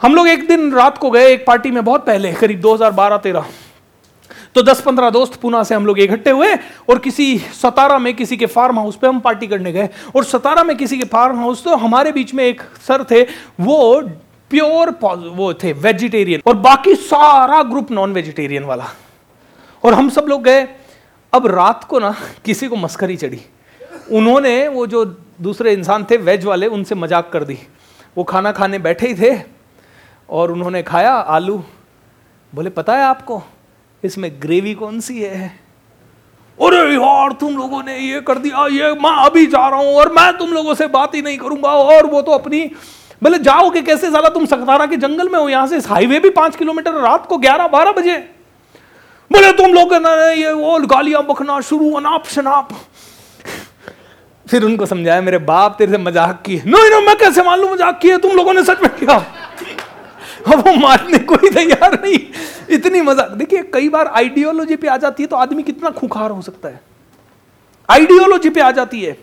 हम लोग एक दिन रात को गए एक पार्टी में बहुत पहले, करीब 2012-13 तो 10-15 दोस्त पुणे से हम लोग इकट्ठे हुए और किसी सतारा में किसी के फार्म हाउस पे हम पार्टी करने गए। और सतारा में किसी के फार्म हाउस तो हमारे बीच में एक सर थे, वो प्योर वो थे वेजिटेरियन और बाकी सारा ग्रुप नॉन वेजिटेरियन वाला। और हम सब लोग गए। अब रात को ना किसी को मस्करी चढ़ी। उन्होंने वो जो दूसरे इंसान थे वेज वाले, उनसे मज़ाक कर दी। वो खाना खाने बैठे ही थे। और उन्होंने खाया आलू। बोले, पता है आपको, इसमें ग्रेवी कौन सी है? अरे यार, तुम लोगों ने ये कर दिया, ये मैं अभी जा रहा हूँ और मैं तुम लोगों से बात ही नहीं करूँगा और वो तो अपनी बोले, जाओगे कैसे? साला तुम सखतारा के जंगल में हो, यहाँ से हाईवे भी पाँच किलोमीटर रात को ग्यारह बारह बजे। बोले, तुम लोग ये वो गालियाँ बखना शुरू, अनाप शनाप। फिर उनको समझाया, मेरे बाप तेरे से मज़ाक की नहीं ना मैं कैसे मान लू मज़ाक किया तुम लोगों ने सच में किया। अब वो मारने को ही तैयार नहीं। इतनी मज़ा देखिए, कई बार आइडियोलॉजी पे आ जाती है तो आदमी कितना खुखार हो सकता है। आइडियोलॉजी पे आ जाती है।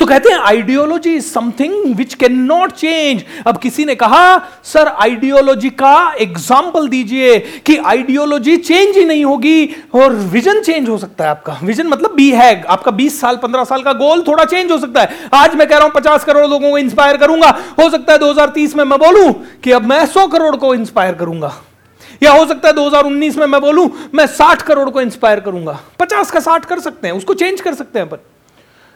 तो कहते हैं ideology is something which can not change अब किसी ने कहा, सर आइडियोलॉजी का एग्ज़ाम्पल दीजिए कि आइडियोलॉजी चेंज ही नहीं होगी और विजन चेंज हो सकता है आपका. विजन मतलब बी है आपका 20 साल 15 साल का गोल थोड़ा चेंज हो सकता है। आज मैं कह रहा हूँ 50 करोड़ लोगों को इंस्पायर करूँगा। हो सकता है 2030 में मैं बोलूँ कि अब मैं 100 करोड़ को इंस्पायर करूँगा। या हो सकता है 2019 में मैं बोलूँ, मैं 60 करोड़ को इंस्पायर करूँगा। 50 का 60 कर सकते हैं, उसको चेंज कर सकते हैं पर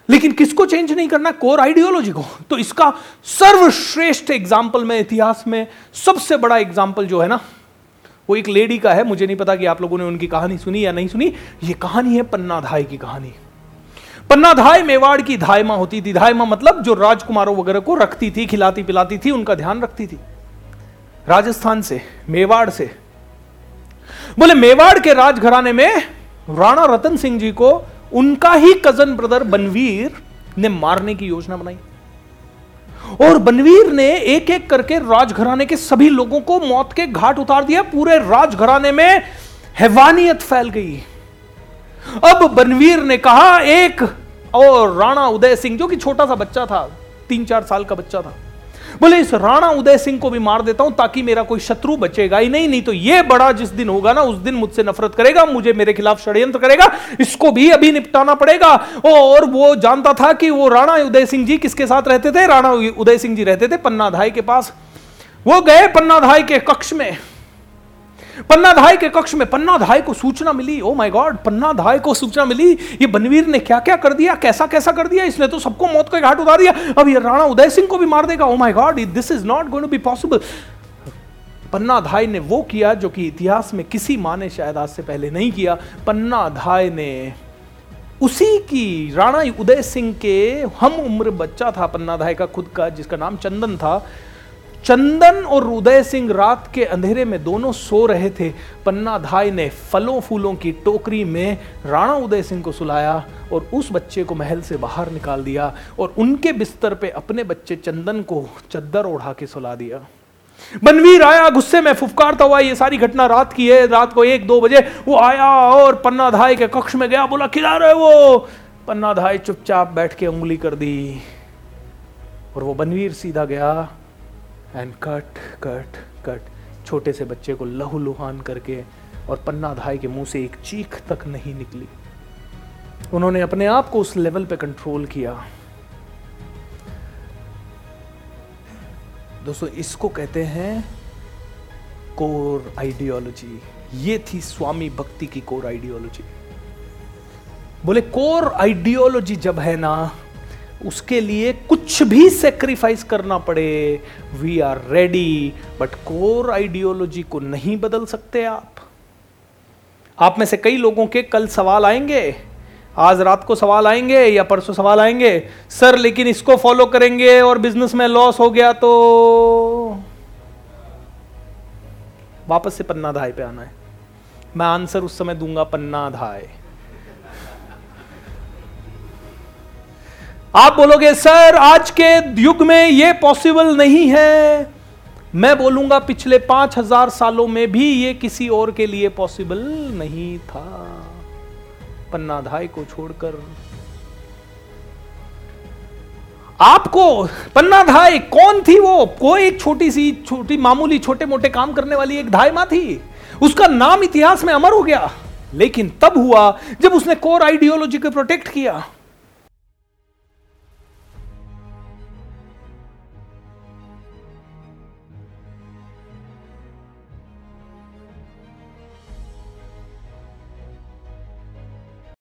लेकिन किसको चेंज नहीं करना? कोर आइडियोलॉजी को। तो इसका सर्वश्रेष्ठ एग्ज़ाम्पल में, इतिहास में सबसे बड़ा एग्ज़ाम्पल जो है ना, वो एक लेडी का है। मुझे नहीं पता कि आप लोगों ने उनकी कहानी सुनी या नहीं सुनी। ये कहानी है पन्नाधाय की कहानी। पन्ना पन्नाधाय मेवाड़ की धायमा होती थी। धायमा मतलब जो राजकुमारों वगैरह को रखती थी, खिलाती पिलाती थी, उनका ध्यान रखती थी। राजस्थान से, मेवाड़ से। बोले, मेवाड़ के राजघराने में राणा रतन सिंह जी को उनका ही कज़न ब्रदर बनवीर ने मारने की योजना बनाई। और बनवीर ने एक एक करके राजघराने के सभी लोगों को मौत के घाट उतार दिया। पूरे राजघराने में हैवानियत फैल गई। अब बनवीर ने कहा, एक और राणा उदय सिंह, जो कि छोटा सा बच्चा था तीन चार साल का बच्चा था बोले, इस राणा उदय सिंह को भी मार देता हूँ ताकि मेरा कोई शत्रु बचेगा ही नहीं नहीं तो ये बड़ा जिस दिन होगा ना, उस दिन मुझसे नफरत करेगा, मुझे मेरे खिलाफ षड्यंत्र करेगा, इसको भी अभी निपटाना पड़ेगा। और वो जानता था कि वो राणा उदय सिंह जी किसके साथ रहते थे? राणा उदय सिंह जी रहते थे पन्नाधाई के पास। वो गए पन्नाधाई के कक्ष में। पन्नाधाय के कक्ष में पन्नाधाय को सूचना मिली। ओ माय गॉड पन्नाधाय को सूचना मिली। ये बनवीर ने क्या क्या कर दिया? कैसा कैसा कर दिया? इसने तो सबको मौत का घाट उतार दिया। अब ये राणा उदय सिंह को भी मार देगा। ओ my god this is not going to be possible Pannadhai ने वो किया जो कि इतिहास में किसी माँ ने शायद आज से पहले नहीं किया। पन्ना पन्नाधाय ने उसी की राणा उदय सिंह के हम उम्र बच्चा था पन्ना पन्नाधाय का खुद का, जिसका नाम चंदन था। चंदन और उदय सिंह रात के अंधेरे में दोनों सो रहे थे। पन्ना धाई ने फलों फूलों की टोकरी में राणा उदय सिंह को सुलाया और उस बच्चे को महल से बाहर निकाल दिया और उनके बिस्तर पे अपने बच्चे चंदन को चद्दर ओढ़ा के सुला दिया। बनवीर आया, गुस्से में फुफकारता हुआ, ये सारी घटना रात की है, रात को एक दो बजे वो आया और पन्ना धाई के कक्ष में गया, बोला खिला रहे वो? पन्ना धाई चुपचाप बैठ के उंगली कर दी और वो बनवीर सीधा गया एंड कट कट कट छोटे से बच्चे को लहू लुहान करके और पन्ना धाई के मुँह से एक चीख तक नहीं निकली। उन्होंने अपने आप को उस लेवल पे कंट्रोल किया। दोस्तों, इसको कहते हैं कोर आइडियोलॉजी ये थी स्वामी भक्ति की कोर आइडियोलॉजी बोले, कोर आइडियोलॉजी जब है ना उसके लिए कुछ भी सेक्रीफाइस करना पड़े। We are ready but core ideology को नहीं बदल सकते आप। आप में से कई लोगों के कल सवाल आएँगे, आज रात को सवाल आएँगे या परसों सवाल आएँगे, सर, लेकिन इसको फॉलो करेंगे और बिज़नेस में लॉस हो गया तो वापस से पन्ना धाय पे आना है। मैं आंसर उस समय दूँगा पन्ना धाय आप बोलोगे, सर, आज के युग में यह पॉसिबल नहीं है. मैं बोलूँगा, पिछले पाँच हज़ार सालों में भी ये किसी और के लिए पॉसिबल नहीं था। पन्नाधाय को छोड़कर आपको पन्ना धाय कौन थी वो? कोई एक छोटी सी, छोटी, मामूली छोटे मोटे काम करने वाली एक धाय माँ थी। उसका नाम इतिहास में अमर हो गया। लेकिन तब हुआ जब उसने कोर आइडियोलॉजी को प्रोटेक्ट किया।